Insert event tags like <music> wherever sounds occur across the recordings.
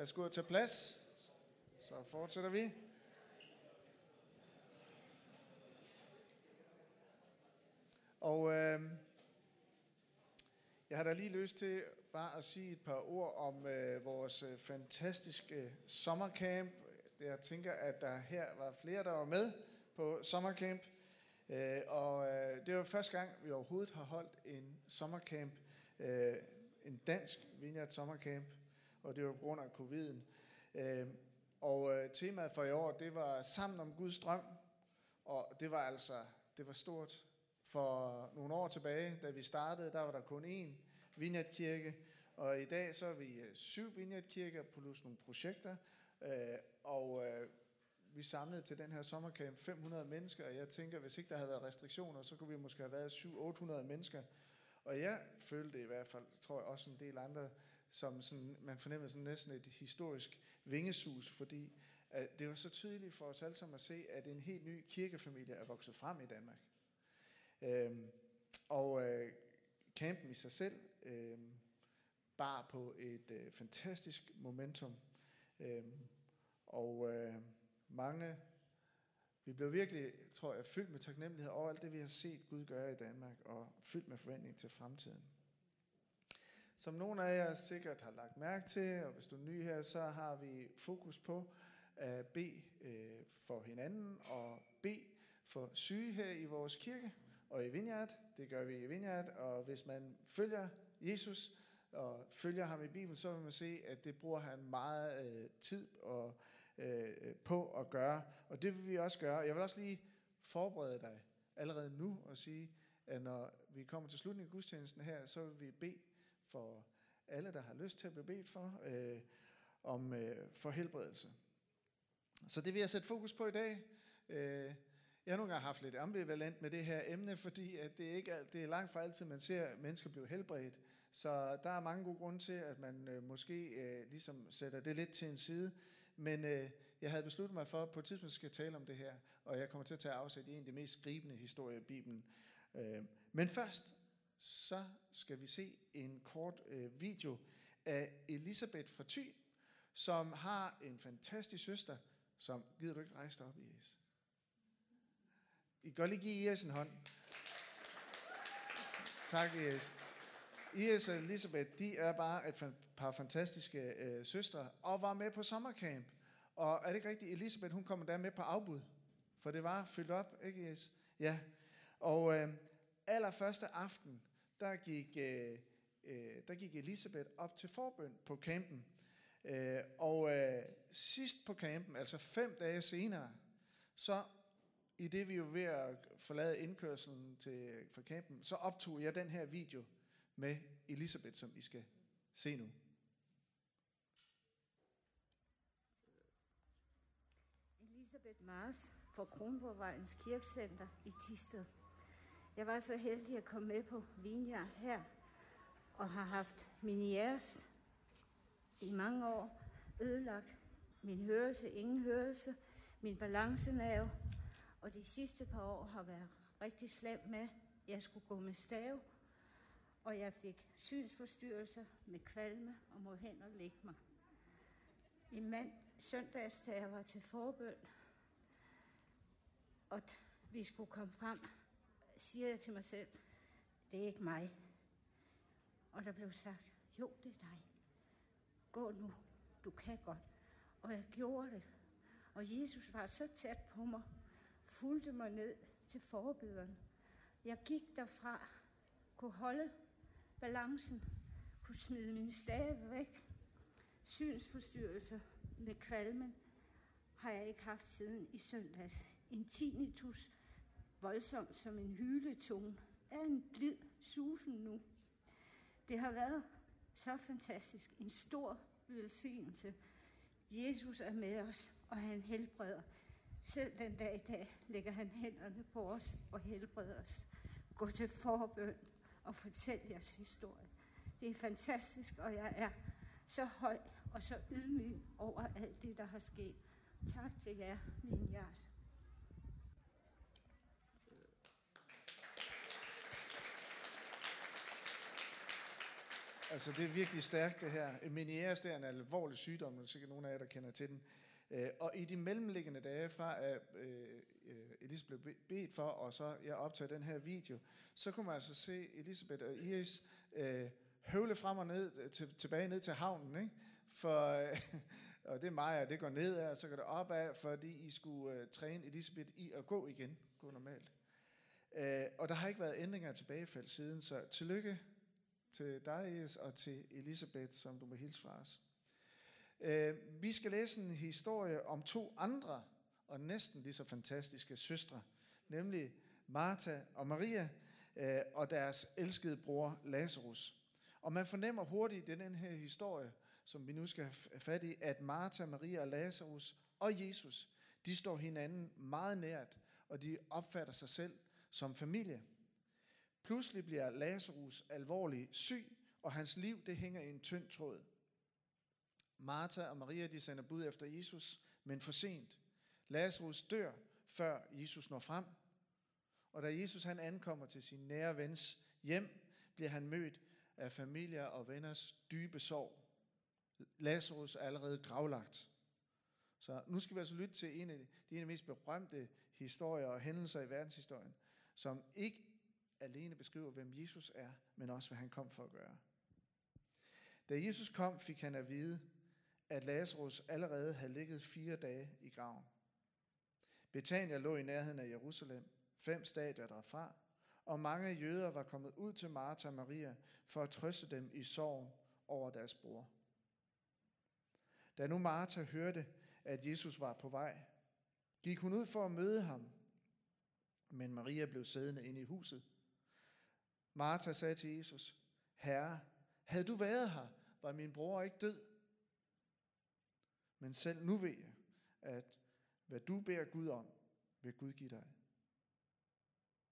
Lad os gå og tage plads. Så fortsætter vi. Og øh, jeg har da lige lyst til bare at sige et par ord om øh, vores øh, fantastiske øh, sommercamp. Jeg tænker, at der her var flere, der var med på sommercamp. Øh, og øh, det var første gang, vi overhovedet har holdt en sommercamp, øh, en dansk Vineyard Sommercamp, og det var på grund af covid'en. Øh, og øh, temaet for i år, det var sammen om Guds drøm, og det var altså, det var stort. For nogle år tilbage, da vi startede, der var der kun én vignetkirke, og i dag så er vi øh, syv vignetkirker plus nogle projekter, og vi samlede til den her sommercamp 500 mennesker, og jeg tænker, hvis ikke der havde været restriktioner, så kunne vi måske have været 700-800 mennesker. Og jeg følte i hvert fald, tror jeg også en del andre, som sådan, man fornemmede sådan næsten et historisk vingesus, fordi at det var så tydeligt for os alle sammen at se, at en helt ny kirkefamilie er vokset frem i Danmark. Øhm, og øh, campen i sig selv øh, bar på et øh, fantastisk momentum. Øhm, og øh, mange, vi blev virkelig, tror jeg, fyldt med taknemmelighed over alt det, vi har set Gud gøre i Danmark, og fyldt med forventning til fremtiden. Som nogle af jer sikkert har lagt mærke til, og hvis du er ny her, så har vi fokus på at bede øh, for hinanden og bede for syge her i vores kirke og i Vineyard. Det gør vi i Vineyard, og hvis man følger Jesus og følger ham i Bibelen, så vil man se, at det bruger han meget øh, tid og, øh, øh på at gøre. Og det vil vi også gøre. Jeg vil også lige forberede dig allerede nu og sige, at når vi kommer til slutningen af gudstjenesten her, så vil vi bede for alle, der har lyst til at blive bedt for, øh, om øh, for helbredelse. Så det vil jeg sætte fokus på i dag. Øh, jeg har nogle gange haft lidt ambivalent med det her emne, fordi at det, ikke er, det er langt fra altid, man ser mennesker blive helbredt. Så der er mange gode grunde til, at man øh, måske øh, ligesom sætter det lidt til en side. Men øh, jeg havde besluttet mig for, at på et tidspunkt skal jeg tale om det her, og jeg kommer til at tage afsæt i en af de mest skribende historier i Bibelen. Øh, men først, så skal vi se en kort øh, video af Elisabeth fra Thy, som har en fantastisk søster, som gider du ikke rejse dig op i Jes? I kan godt lige give Iris en hånd. Tak, Iris. Iris og Elisabeth, de er bare et par fantastiske øh, søstre, og var med på sommercamp. Og er det ikke rigtigt, Elisabeth, hun kom der med på afbud, for det var fyldt op, ikke Iris? Ja. Og øh, allerførste aften, der gik, øh, øh, der gik Elisabeth op til forbøn på campen. Øh, og øh, sidst på campen, altså fem dage senere, så i det vi jo ved at forlade indkørselen til, for campen, så optog jeg den her video med Elisabeth, som I skal se nu. Elisabeth Mars fra Kronborgvejens Kirkecenter i Tisted. Jeg var så heldig at komme med på Vineyard her, og har haft min i mange år ødelagt min hørelse, ingen hørelse, min balancenave, og de sidste par år har været rigtig slemt med. Jeg skulle gå med stave, og jeg fik synsforstyrrelser med kvalme og må hen og lægge mig. I mand, søndags, da jeg var til forbøn, og vi skulle komme frem, siger jeg til mig selv, det er ikke mig. Og der blev sagt, jo, det er dig. Gå nu, du kan godt. Og jeg gjorde det. Og Jesus var så tæt på mig, fulgte mig ned til forbederen. Jeg gik derfra, kunne holde balancen, kunne smide min stave væk. Synsforstyrrelser med kvalmen har jeg ikke haft siden i søndags. En tinnitus, voldsomt som en hyletone, er en blid susen nu. Det har været så fantastisk. En stor velsignelse. Jesus er med os, og han helbreder. Selv den dag i dag lægger han hænderne på os og helbreder os. Gå til forbøn og fortæl jeres historie. Det er fantastisk, og jeg er så høj og så ydmyg over alt det, der har sket. Tak til jer, min hjerte. Altså, det er virkelig stærkt, det her. Menieres, det er en alvorlig sygdom, og sikkert nogen af jer, der kender til den. Øh, og i de mellemliggende dage, fra at øh, øh Elisabeth blev bedt for, og så jeg optager den her video, så kunne man altså se Elisabeth og Iris øh, høvle frem og ned, øh, til, tilbage ned til havnen, ikke? For, <laughs> og det er mig, det går ned og så går det opad, fordi I skulle træne Elisabeth i at gå igen, gå normalt. Uh, og der har ikke været ændringer af tilbagefald siden, så tillykke til dig, Jes, og til Elisabeth, som du må hilse fra os. Øh, vi skal læse en historie om to andre, og næsten lige så fantastiske søstre, nemlig Martha og Maria, øh, og deres elskede bror Lazarus. Og man fornemmer hurtigt i den her historie, som vi nu skal have fat i, at Martha, Maria og Lazarus og Jesus, de står hinanden meget nært, og de opfatter sig selv som familie. Pludselig bliver Lazarus alvorligt syg, og hans liv det hænger i en tynd tråd. Martha og Maria de sender bud efter Jesus, men for sent. Lazarus dør, før Jesus når frem. Og da Jesus han ankommer til sin nære vens hjem, bliver han mødt af familier og venners dybe sorg. Lazarus er allerede gravlagt. Så nu skal vi altså lytte til en af de, de, en af de mest berømte historier og hændelser i verdenshistorien, som ikke alene beskriver, hvem Jesus er, men også, hvad han kom for at gøre. Da Jesus kom, fik han at vide, at Lazarus allerede havde ligget fire dage i graven. Betania lå i nærheden af Jerusalem, fem stadier derfra, og mange jøder var kommet ud til Martha og Maria for at trøste dem i sorgen over deres bror. Da nu Martha hørte, at Jesus var på vej, gik hun ud for at møde ham, men Maria blev siddende inde i huset. Martha sagde til Jesus, Herre, havde du været her, var min bror ikke død. Men selv nu ved jeg, at hvad du beder Gud om, vil Gud give dig.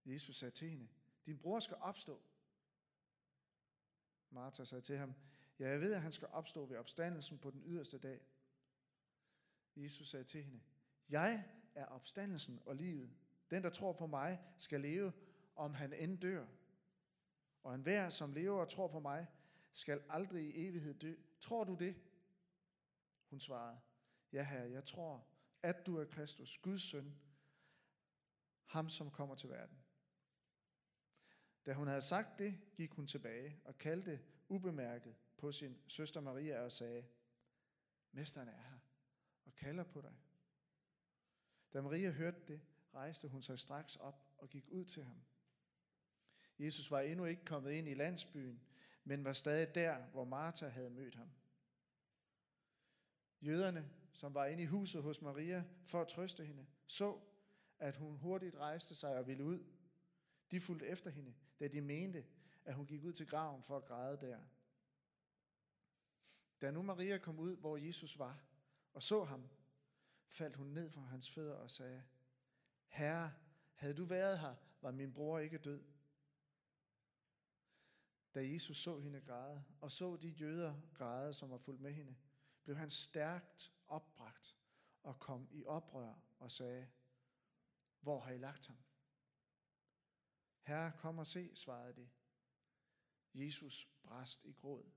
Jesus sagde til hende, din bror skal opstå. Martha sagde til ham, ja, jeg ved, at han skal opstå ved opstandelsen på den yderste dag. Jesus sagde til hende, jeg er opstandelsen og livet. Den, der tror på mig, skal leve, om han end dør. Og enhver, som lever og tror på mig, skal aldrig i evighed dø. Tror du det? Hun svarede, ja herre, jeg tror, at du er Kristus, Guds søn, ham som kommer til verden. Da hun havde sagt det, gik hun tilbage og kaldte ubemærket på sin søster Maria og sagde, Mesteren er her og kalder på dig. Da Maria hørte det, rejste hun sig straks op og gik ud til ham. Jesus var endnu ikke kommet ind i landsbyen, men var stadig der, hvor Martha havde mødt ham. Jøderne, som var inde i huset hos Maria for at trøste hende, så, at hun hurtigt rejste sig og ville ud. De fulgte efter hende, da de mente, at hun gik ud til graven for at græde der. Da nu Maria kom ud, hvor Jesus var, og så ham, faldt hun ned for hans fødder og sagde, Herre, havde du været her, var min bror ikke død. Da Jesus så hende græde, og så de jøder græde, som var fuldt med hende, blev han stærkt opbragt og kom i oprør og sagde, Hvor har I lagt ham? Herre, kom og se, svarede de. Jesus brast i gråd.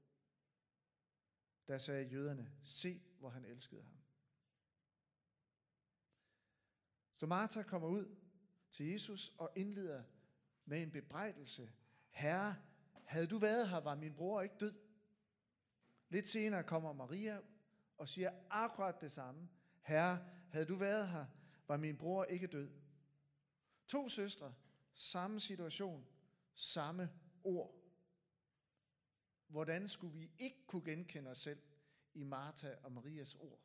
Der sagde jøderne, se, hvor han elskede ham. Så Martha kommer ud til Jesus og indleder med en bebrejdelse. Herre, havde du været her, var min bror ikke død. Lidt senere kommer Maria og siger akkurat det samme. Herre, havde du været her, var min bror ikke død. To søstre, samme situation, samme ord. Hvordan skulle vi ikke kunne genkende os selv i Martha og Marias ord?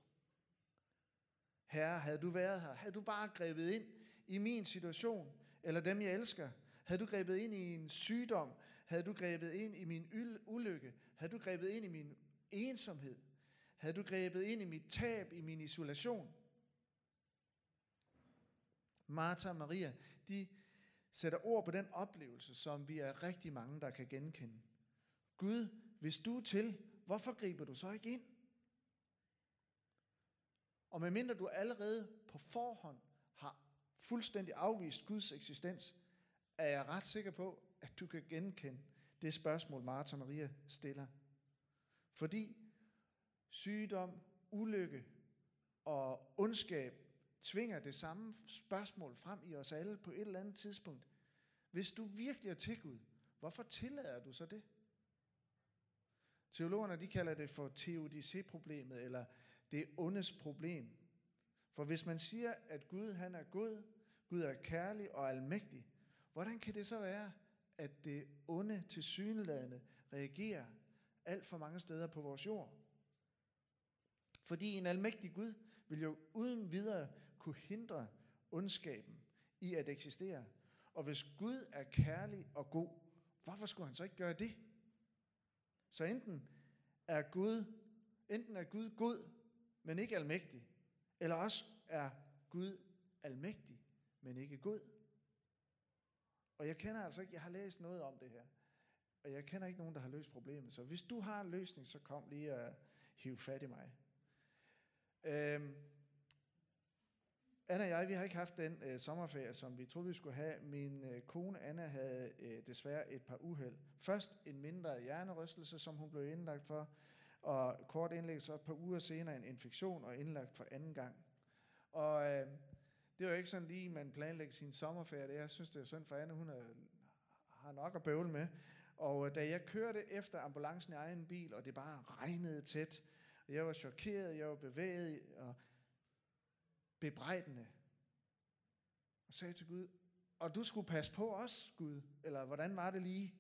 Herre, havde du været her, havde du bare grebet ind i min situation, eller dem jeg elsker, havde du grebet ind i en sygdom, havde du grebet ind i min ulykke? Havde du grebet ind i min ensomhed? Havde du grebet ind i mit tab, i min isolation? Martha og Maria, de sætter ord på den oplevelse, som vi er rigtig mange, der kan genkende. Gud, hvis du er til, hvorfor griber du så ikke ind? Og medmindre du allerede på forhånd har fuldstændig afvist Guds eksistens, er jeg ret sikker på, at du kan genkende det spørgsmål, Martha Maria stiller. Fordi sygdom, ulykke og ondskab tvinger det samme spørgsmål frem i os alle på et eller andet tidspunkt. Hvis du virkelig er til Gud, hvorfor tillader du så det? Teologerne de kalder det for teodicé-problemet, eller det ondes problem. For hvis man siger, at Gud han er god, Gud er kærlig og almægtig, hvordan kan det så være, at det onde til syneladende reagerer alt for mange steder på vores jord? Fordi en almægtig Gud vil jo uden videre kunne hindre ondskaben i at eksistere. Og hvis Gud er kærlig og god, hvorfor skulle han så ikke gøre det? Så enten er Gud, enten er Gud god, men ikke almægtig, eller også er Gud almægtig, men ikke god. Og jeg kender altså ikke, jeg har læst noget om det her, og jeg kender ikke nogen, der har løst problemet. Så hvis du har en løsning, så kom lige og hiv fat i mig. Øhm, Anna og jeg, vi har ikke haft den øh, sommerferie, som vi troede, vi skulle have. Min øh, kone Anna havde øh, desværre et par uheld. Først en mindre hjernerystelse, som hun blev indlagt for, og kort indlæg så et par uger senere en infektion og indlagt for anden gang. Og øh, det var ikke sådan lige, man planlægger sin sommerferie. Jeg synes, det er synd for Anne, hun er, har nok at bøvle med. Og øh, da jeg kørte efter ambulancen i egen bil, og det bare regnede tæt, jeg var chokeret, jeg var bevæget og bebrejdende. Og sagde til Gud, og du skulle passe på os, Gud, eller hvordan var det lige?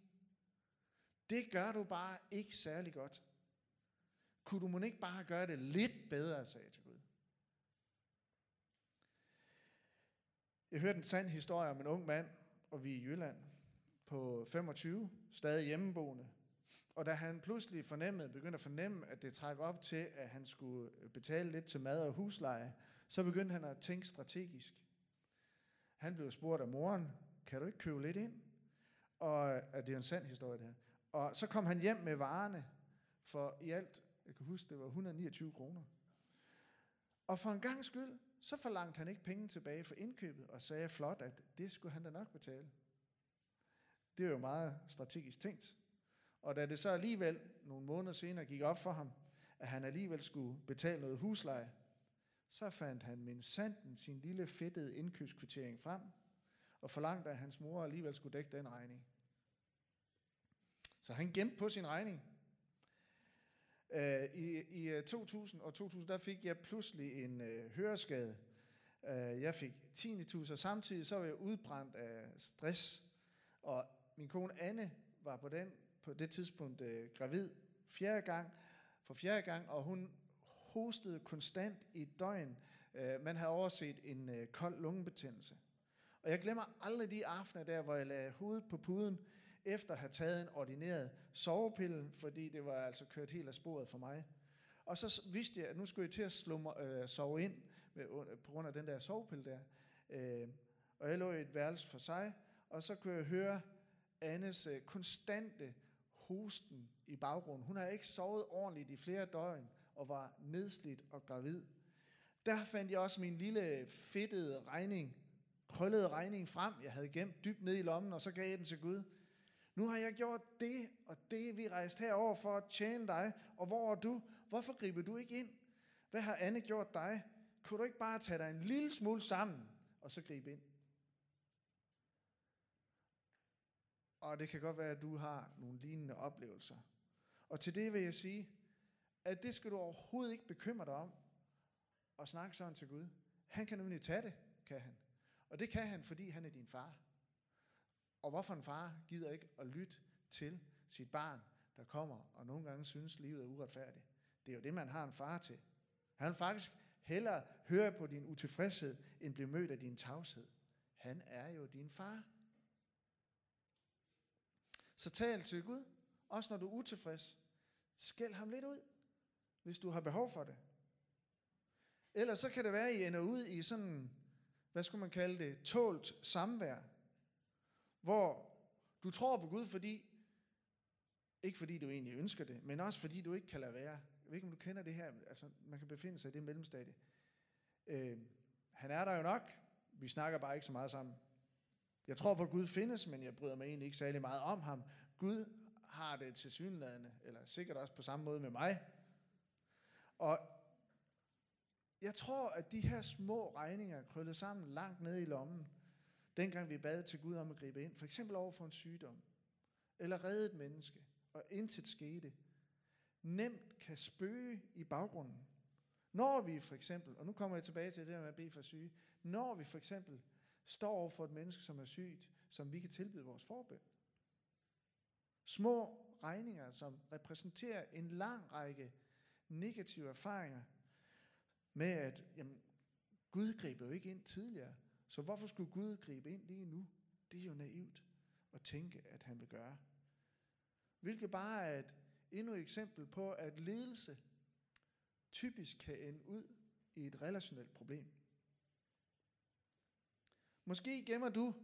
Det gør du bare ikke særlig godt. Kunne du må ikke bare gøre det lidt bedre, sagde jeg til Gud. Jeg hørte en sand historie om en ung mand, og vi er i Jylland, på 25, stadig hjemmeboende. Og da han pludselig fornemmede, begyndte at fornemme, at det trækker op til, at han skulle øh, betale lidt til mad og husleje, så begyndte han at tænke strategisk. Han blev spurgt af moren, kan du ikke købe lidt ind? Og at det er en sand historie det her. Og så kom han hjem med varerne for i alt, jeg kan huske, det var 129 kroner. Og for en gang skyld, så forlangte han ikke penge tilbage for indkøbet, og sagde flot, at det skulle han da nok betale. Det er jo meget strategisk tænkt. Og da det så alligevel nogle måneder senere gik op for ham, at han alligevel skulle betale noget husleje, så fandt han min sanden sin lille fedtede indkøbskvittering frem, og forlangte, at hans mor alligevel skulle dække den regning. Så han gemte på sin regning. Øh, I, i øh, 2000 og 2000, der fik jeg pludselig en øh, høreskade. Uh, jeg fik tinnitus, og samtidig så var jeg udbrændt af stress. Og min kone Anne var på, den, på det tidspunkt øh, gravid fjerde gang, for fjerde gang, og hun hostede konstant i et døgn. Øh, man havde overset en øh, kold lungebetændelse. Og jeg glemmer aldrig de aftener der, hvor jeg lagde hovedet på puden, efter at have taget en ordineret sovepille, fordi det var altså kørt helt af sporet for mig. Og så vidste jeg, at nu skulle jeg til at slå mig, øh, sove ind med, på grund af den der sovepille der. Øh, og jeg lå i et værelse for sig, og så kunne jeg høre Annes øh, konstante hosten i baggrunden. Hun havde ikke sovet ordentligt i flere døgn, og var nedslidt og gravid. Der fandt jeg også min lille fedtede regning, krøllede regning frem, jeg havde gemt dybt ned i lommen, og så gav jeg den til Gud. Nu har jeg gjort det og det, vi rejste herover for at tjene dig, og hvor er du? Hvorfor griber du ikke ind? Hvad har Anne gjort dig? Kunne du ikke bare tage dig en lille smule sammen, og så gribe ind? Og det kan godt være, at du har nogle lignende oplevelser. Og til det vil jeg sige, at det skal du overhovedet ikke bekymre dig om, og snakke sådan til Gud. Han kan nemlig tage det, kan han. Og det kan han, fordi han er din far. Og hvorfor en far gider ikke at lytte til sit barn, der kommer og nogle gange synes, livet er uretfærdigt? Det er jo det, man har en far til. Han vil faktisk hellere høre på din utilfredshed, end blive mødt af din tavshed. Han er jo din far. Så tal til Gud, også når du er utilfreds. Skæld ham lidt ud, hvis du har behov for det. Ellers så kan det være, at I ender ud i sådan, hvad skulle man kalde det, tålt samvær, hvor du tror på Gud, fordi, ikke fordi du egentlig ønsker det, men også fordi du ikke kan lade være. Jeg ved ikke, om du kender det her, altså man kan befinde sig i det mellemstadie. Øh, han er der jo nok, vi snakker bare ikke så meget sammen. Jeg tror på, at Gud findes, men jeg bryder mig egentlig ikke særlig meget om ham. Gud har det til synlædende, eller sikkert også på samme måde med mig. Og jeg tror, at de her små regninger krøllet sammen langt nede i lommen, dengang vi bad til Gud om at gribe ind, for eksempel over for en sygdom, eller redde et menneske, og intet skete, nemt kan spøge i baggrunden. Når vi for eksempel, og nu kommer jeg tilbage til det med at bede for syge, når vi for eksempel står over for et menneske, som er sygt, som vi kan tilbyde vores forbøn. Små regninger, som repræsenterer en lang række negative erfaringer med, at jamen, Gud griber jo ikke ind tidligere, så hvorfor skulle Gud gribe ind lige nu? Det er jo naivt at tænke, at han vil gøre. Hvilket bare er et endnu et eksempel på, at ledelse typisk kan ende ud i et relationelt problem. Måske gemmer du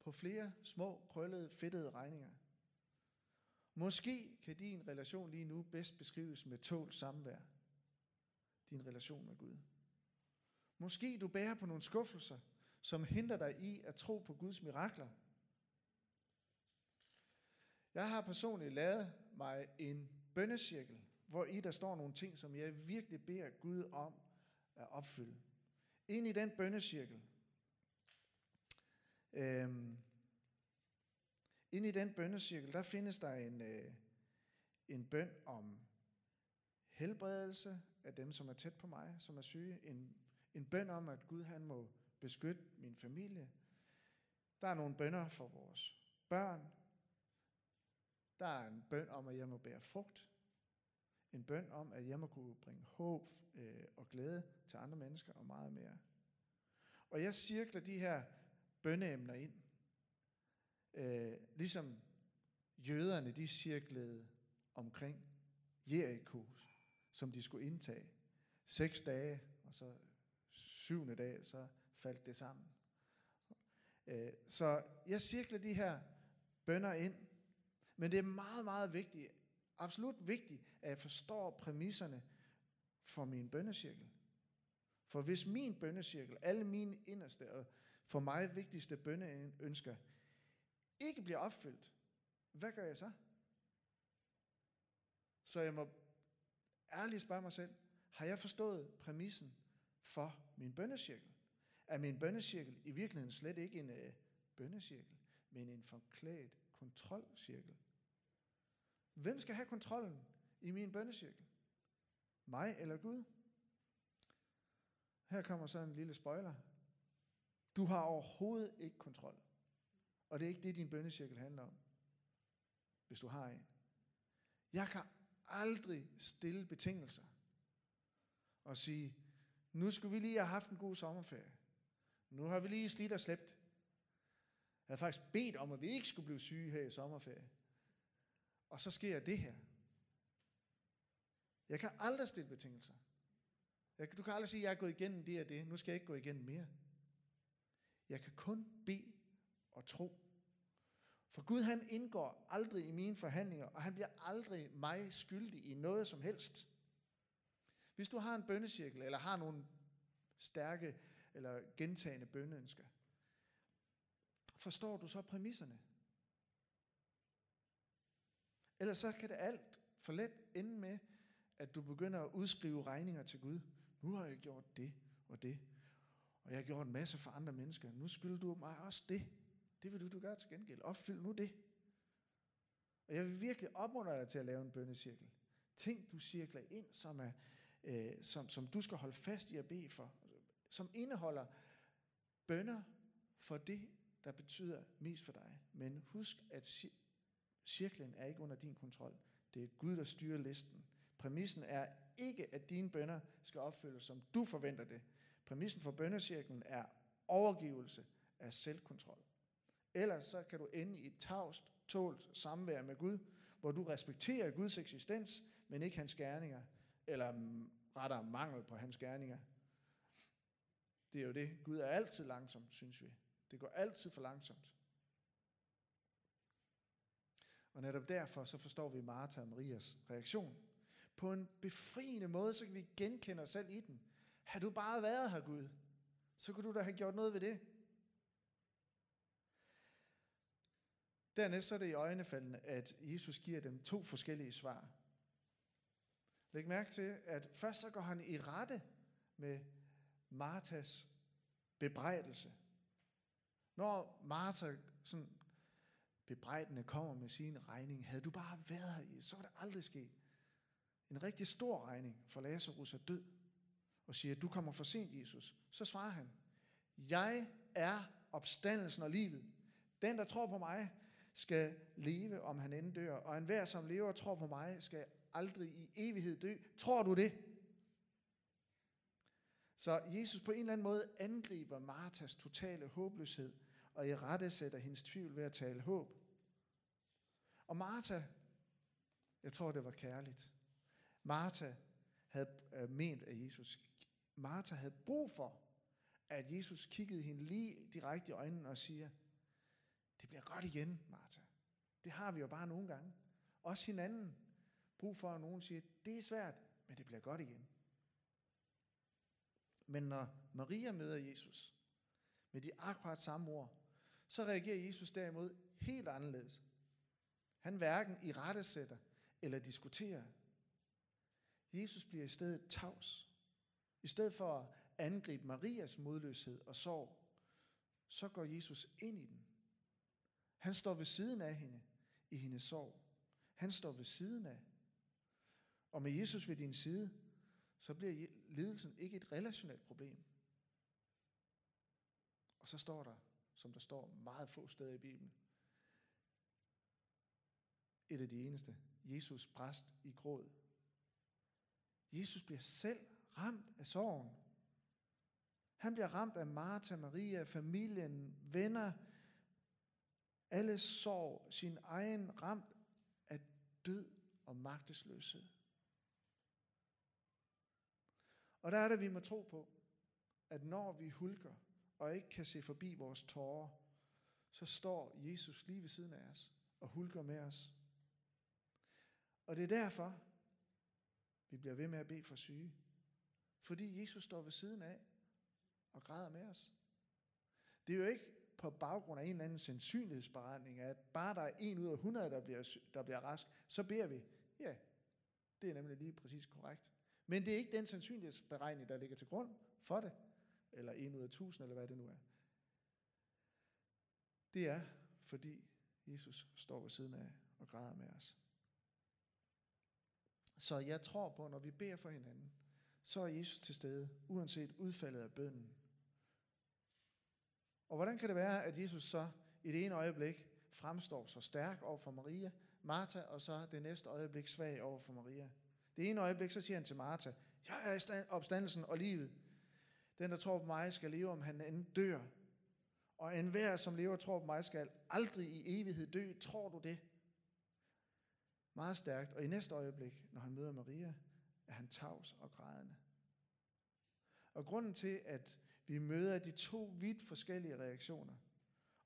på flere små, krøllede, fedtede regninger. Måske kan din relation lige nu bedst beskrives med tålt samvær. Din relation med Gud. Måske du bærer på nogle skuffelser, som hindrer dig i at tro på Guds mirakler. Jeg har personligt lavet mig en bønnecirkel, hvor i der står nogle ting, som jeg virkelig beder Gud om at opfylde. Ind i den bønnecirkel, øhm, ind i den bønnecirkel, der findes der en, øh, en bøn om helbredelse af dem, som er tæt på mig, som er syge. En, en bøn om, at Gud han må beskytte min familie. Der er nogle bønder for vores børn. Der er en bøn om, at jeg må bære frugt. En bøn om, at jeg må kunne bringe håb øh, og glæde til andre mennesker og meget mere. Og jeg cirkler de her bønneemner ind. Øh, ligesom jøderne, de cirklede omkring Jericho, som de skulle indtage. Seks dage, og så syvende dag, så faldt det sammen. Øh, så jeg cirkler de her bønder ind, men det er meget, meget vigtigt, absolut vigtigt, at jeg forstår præmisserne for min bønnecirkel. For hvis min bønnecirkel, alle mine inderste og for mig vigtigste bønneønsker, ikke bliver opfyldt, hvad gør jeg så? Så jeg må ærligt spørge mig selv, har jeg forstået præmissen for min bønnecirkel? Er min bønnecirkel i virkeligheden slet ikke en øh, bønnecirkel, men en forklædt kontrolcirkel? Hvem skal have kontrollen i min bønnecirkel? Mig eller Gud? Her kommer så en lille spoiler. Du har overhovedet ikke kontrol. Og det er ikke det, din bønnecirkel handler om, hvis du har en. Jeg kan aldrig stille betingelser og sige, nu skulle vi lige have haft en god sommerferie. Nu har vi lige slidt og slæbt. Jeg havde faktisk bedt om, at vi ikke skulle blive syge her i sommerferie. Og så sker det her. Jeg kan aldrig stille betingelser. Jeg, du kan aldrig sige, at jeg er gået igennem det og det. Nu skal jeg ikke gå igennem mere. Jeg kan kun bede og tro. For Gud han indgår aldrig i mine forhandlinger, og han bliver aldrig mig skyldig i noget som helst. Hvis du har en bøndecirkel, eller har nogle stærke eller gentagende bønneønsker, forstår du så præmisserne? Ellers så kan det alt for let ende med, at du begynder at udskrive regninger til Gud. Nu har jeg gjort det og det, og jeg har gjort en masse for andre mennesker. Nu skylder du mig også det. Det vil du, du gøre til gengæld. Opfyld nu det. Og jeg vil virkelig opmuntre dig til at lave en bønnecirkel. Ting, du cirkler ind, som, er, øh, som, som du skal holde fast i at bede for. Som indeholder bønder for det, der betyder mest for dig. Men husk, at cirklen er ikke under din kontrol. Det er Gud, der styrer listen. Præmissen er ikke, at dine bønder skal opfyldes, som du forventer det. Præmissen for bønnecirklen er overgivelse af selvkontrol. Ellers så kan du ende i et tavst, tålt samvær med Gud, hvor du respekterer Guds eksistens, men ikke hans gerninger, eller mm, rettere mangel på hans gerninger. Det er jo det. Gud er altid langsomt, synes vi. Det går altid for langsomt. Og netop derfor så forstår vi Martha og Marias reaktion. På en befriende måde, så kan vi genkende os selv i den. Har du bare været her, Gud, så kunne du da have gjort noget ved det. Dernæst så er det i øjnefaldene, at Jesus giver dem to forskellige svar. Læg mærke til, at først så går han i rette med Martas bebrejdelse. Når Martha sådan bebrejdende kommer med sin regning, havde du bare været her, så var det aldrig sket. En rigtig stor regning, for Lazarus er død, og siger, du kommer for sent, Jesus. Så svarer han, jeg er opstandelsen og livet. Den, der tror på mig, skal leve, om han end dør, og enhver, som lever og tror på mig, skal aldrig i evighed dø. Tror du det? Så Jesus på en eller anden måde angriber Martas totale håbløshed, og i rette sætter hendes tvivl ved at tale håb. Og Martha, jeg tror det var kærligt, Martha havde øh, ment at Jesus. Martha havde brug for, at Jesus kiggede hende lige direkte i øjnene og siger, det bliver godt igen, Martha. Det har vi jo bare nogle gange. Også hinanden. Brug for, at nogen siger, det er svært, men det bliver godt igen. Men når Maria møder Jesus med de akkurat samme ord, så reagerer Jesus derimod helt anderledes. Han hverken i rettesætter eller diskuterer. Jesus bliver i stedet tavs. I stedet for at angribe Marias modløshed og sorg, så går Jesus ind i den. Han står ved siden af hende i hendes sorg. Han står ved siden af. Og med Jesus ved din side, så bliver lidelsen ikke et relationelt problem. Og så står der, som der står meget få steder i Bibelen, et af de eneste, Jesus bræst i gråd. Jesus bliver selv ramt af sorgen. Han bliver ramt af Martha, Maria, familien, venner, alle sorg, sin egen ramt af død og magtesløshed. Og der er det, vi må tro på, at når vi hulker og ikke kan se forbi vores tårer, så står Jesus lige ved siden af os og hulker med os. Og det er derfor, vi bliver ved med at bede for syge. Fordi Jesus står ved siden af og græder med os. Det er jo ikke på baggrund af en eller anden sandsynlighedsberegning, at bare der er en ud af 100, der bliver, der bliver rask, så beder vi. Ja, det er nemlig lige præcis korrekt. Men det er ikke den sandsynlighedsberegning, der ligger til grund for det, eller en ud af 1000, eller hvad det nu er. Det er, fordi Jesus står ved siden af og græder med os. Så jeg tror på, når vi beder for hinanden, så er Jesus til stede, uanset udfaldet af bønnen. Og hvordan kan det være, at Jesus så i det ene øjeblik fremstår så stærk over for Maria, Martha, og så det næste øjeblik svag over for Maria? Det ene øjeblik, så siger han til Martha, jeg er opstandelsen og livet. Den, der tror på mig, skal leve, om han end dør. Og enhver, som lever og tror på mig, skal aldrig i evighed dø. Tror du det? Meget stærkt. Og i næste øjeblik, når han møder Maria, er han tavs og grædende. Og grunden til, at vi møder de to vidt forskellige reaktioner,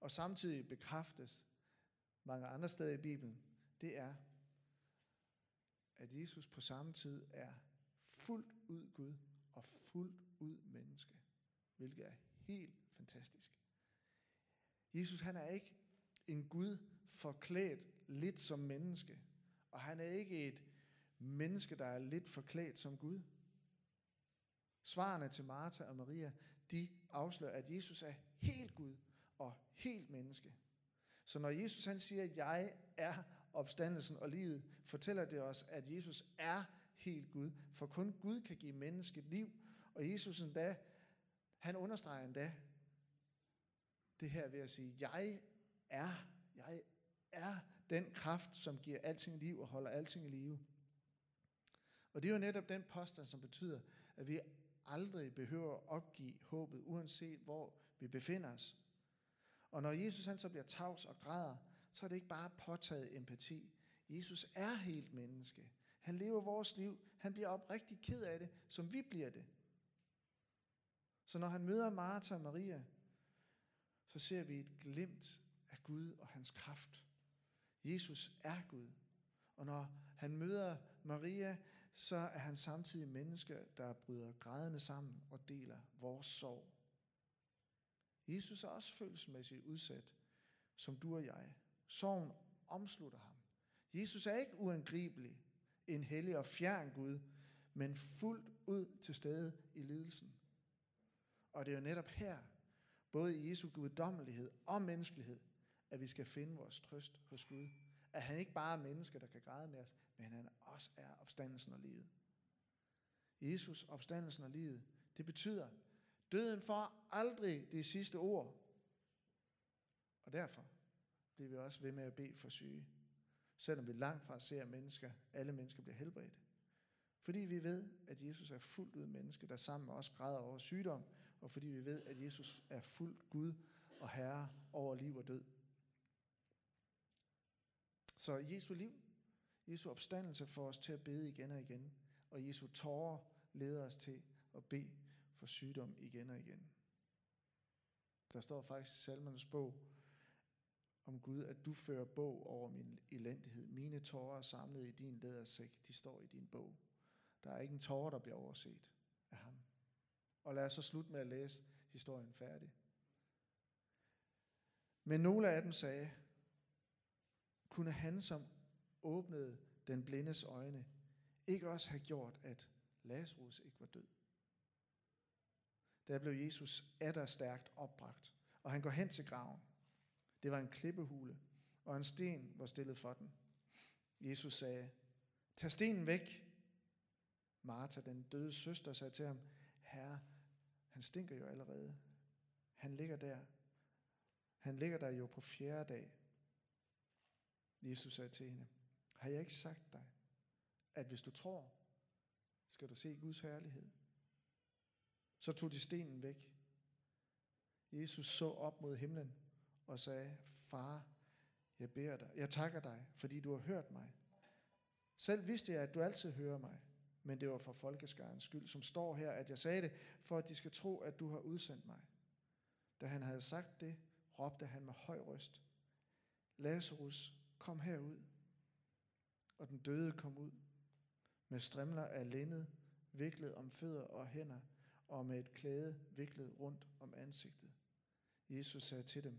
og samtidig bekræftes mange andre steder i Bibelen, det er, at Jesus på samme tid er fuldt ud Gud og fuldt ud menneske, hvilket er helt fantastisk. Jesus han er ikke en Gud forklædt lidt som menneske, og han er ikke et menneske, der er lidt forklædt som Gud. Svarene til Martha og Maria, de afslører, at Jesus er helt Gud og helt menneske. Så når Jesus han siger, at jeg er opstandelsen og livet, fortæller det os, at Jesus er helt Gud. For kun Gud kan give mennesket liv. Og Jesus endda, han understreger endda det her ved at sige, jeg er, jeg er den kraft, som giver alting liv og holder alting i live. Og det er jo netop den påstand, som betyder, at vi aldrig behøver at opgive håbet, uanset hvor vi befinder os. Og når Jesus han så bliver tavs og græder, så er det ikke bare påtaget empati. Jesus er helt menneske. Han lever vores liv. Han bliver oprigtigt ked af det, som vi bliver det. Så når han møder Martha og Maria, så ser vi et glimt af Gud og hans kraft. Jesus er Gud. Og når han møder Maria, så er han samtidig menneske, der bryder grædende sammen og deler vores sorg. Jesus er også følelsesmæssigt udsat, som du og jeg. Sorgen omslutter ham. Jesus er ikke uangribelig, en hellig og fjern Gud, men fuldt ud til stede i lidelsen. Og det er jo netop her, både i Jesu guddommelighed og menneskelighed, at vi skal finde vores trøst hos Gud. At han ikke bare er menneske, der kan græde med os, men han også er opstandelsen og livet. Jesus, opstandelsen og livet, det betyder, døden får aldrig det sidste ord. Og derfor bliver vi også ved med at bede for syge. Selvom vi langt fra ser mennesker, alle mennesker bliver helbredt. Fordi vi ved, at Jesus er fuldt ud menneske, der sammen med os græder over sygdom, og fordi vi ved, at Jesus er fuldt Gud og Herre over liv og død. Så Jesu liv, Jesu opstandelse får os til at bede igen og igen, og Jesu tårer leder os til at bede for sygdom igen og igen. Der står faktisk i salmernes bog om Gud, at du fører bog over min elendighed. Mine tårer er samlet i din lædersæk, de står i din bog. Der er ikke en tårer, der bliver overset af ham. Og lad os så slutte med at læse historien færdig. Men nogle af dem sagde, kunne han, som åbnede den blindes øjne, ikke også have gjort, at Lazarus ikke var død? Der blev Jesus atter stærkt opbragt, og han går hen til graven. Det var en klippehule, og en sten var stillet for den. Jesus sagde, tag stenen væk. Martha, den døde søster, sagde til ham, Herre, han stinker jo allerede. Han ligger der. Han ligger der jo på fjerde dag. Jesus sagde til hende, har jeg ikke sagt dig, at hvis du tror, skal du se Guds herlighed? Så tog de stenen væk. Jesus så op mod himlen og sagde, Far, jeg beder dig, jeg takker dig, fordi du har hørt mig. Selv vidste jeg, at du altid hører mig, men det var for folkeskarens skyld, som står her, at jeg sagde det, for at de skal tro, at du har udsendt mig. Da han havde sagt det, råbte han med høj røst, Lazarus, kom herud. Og den døde kom ud, med strimler af linned, viklet om fødder og hænder, og med et klæde viklet rundt om ansigtet. Jesus sagde til dem,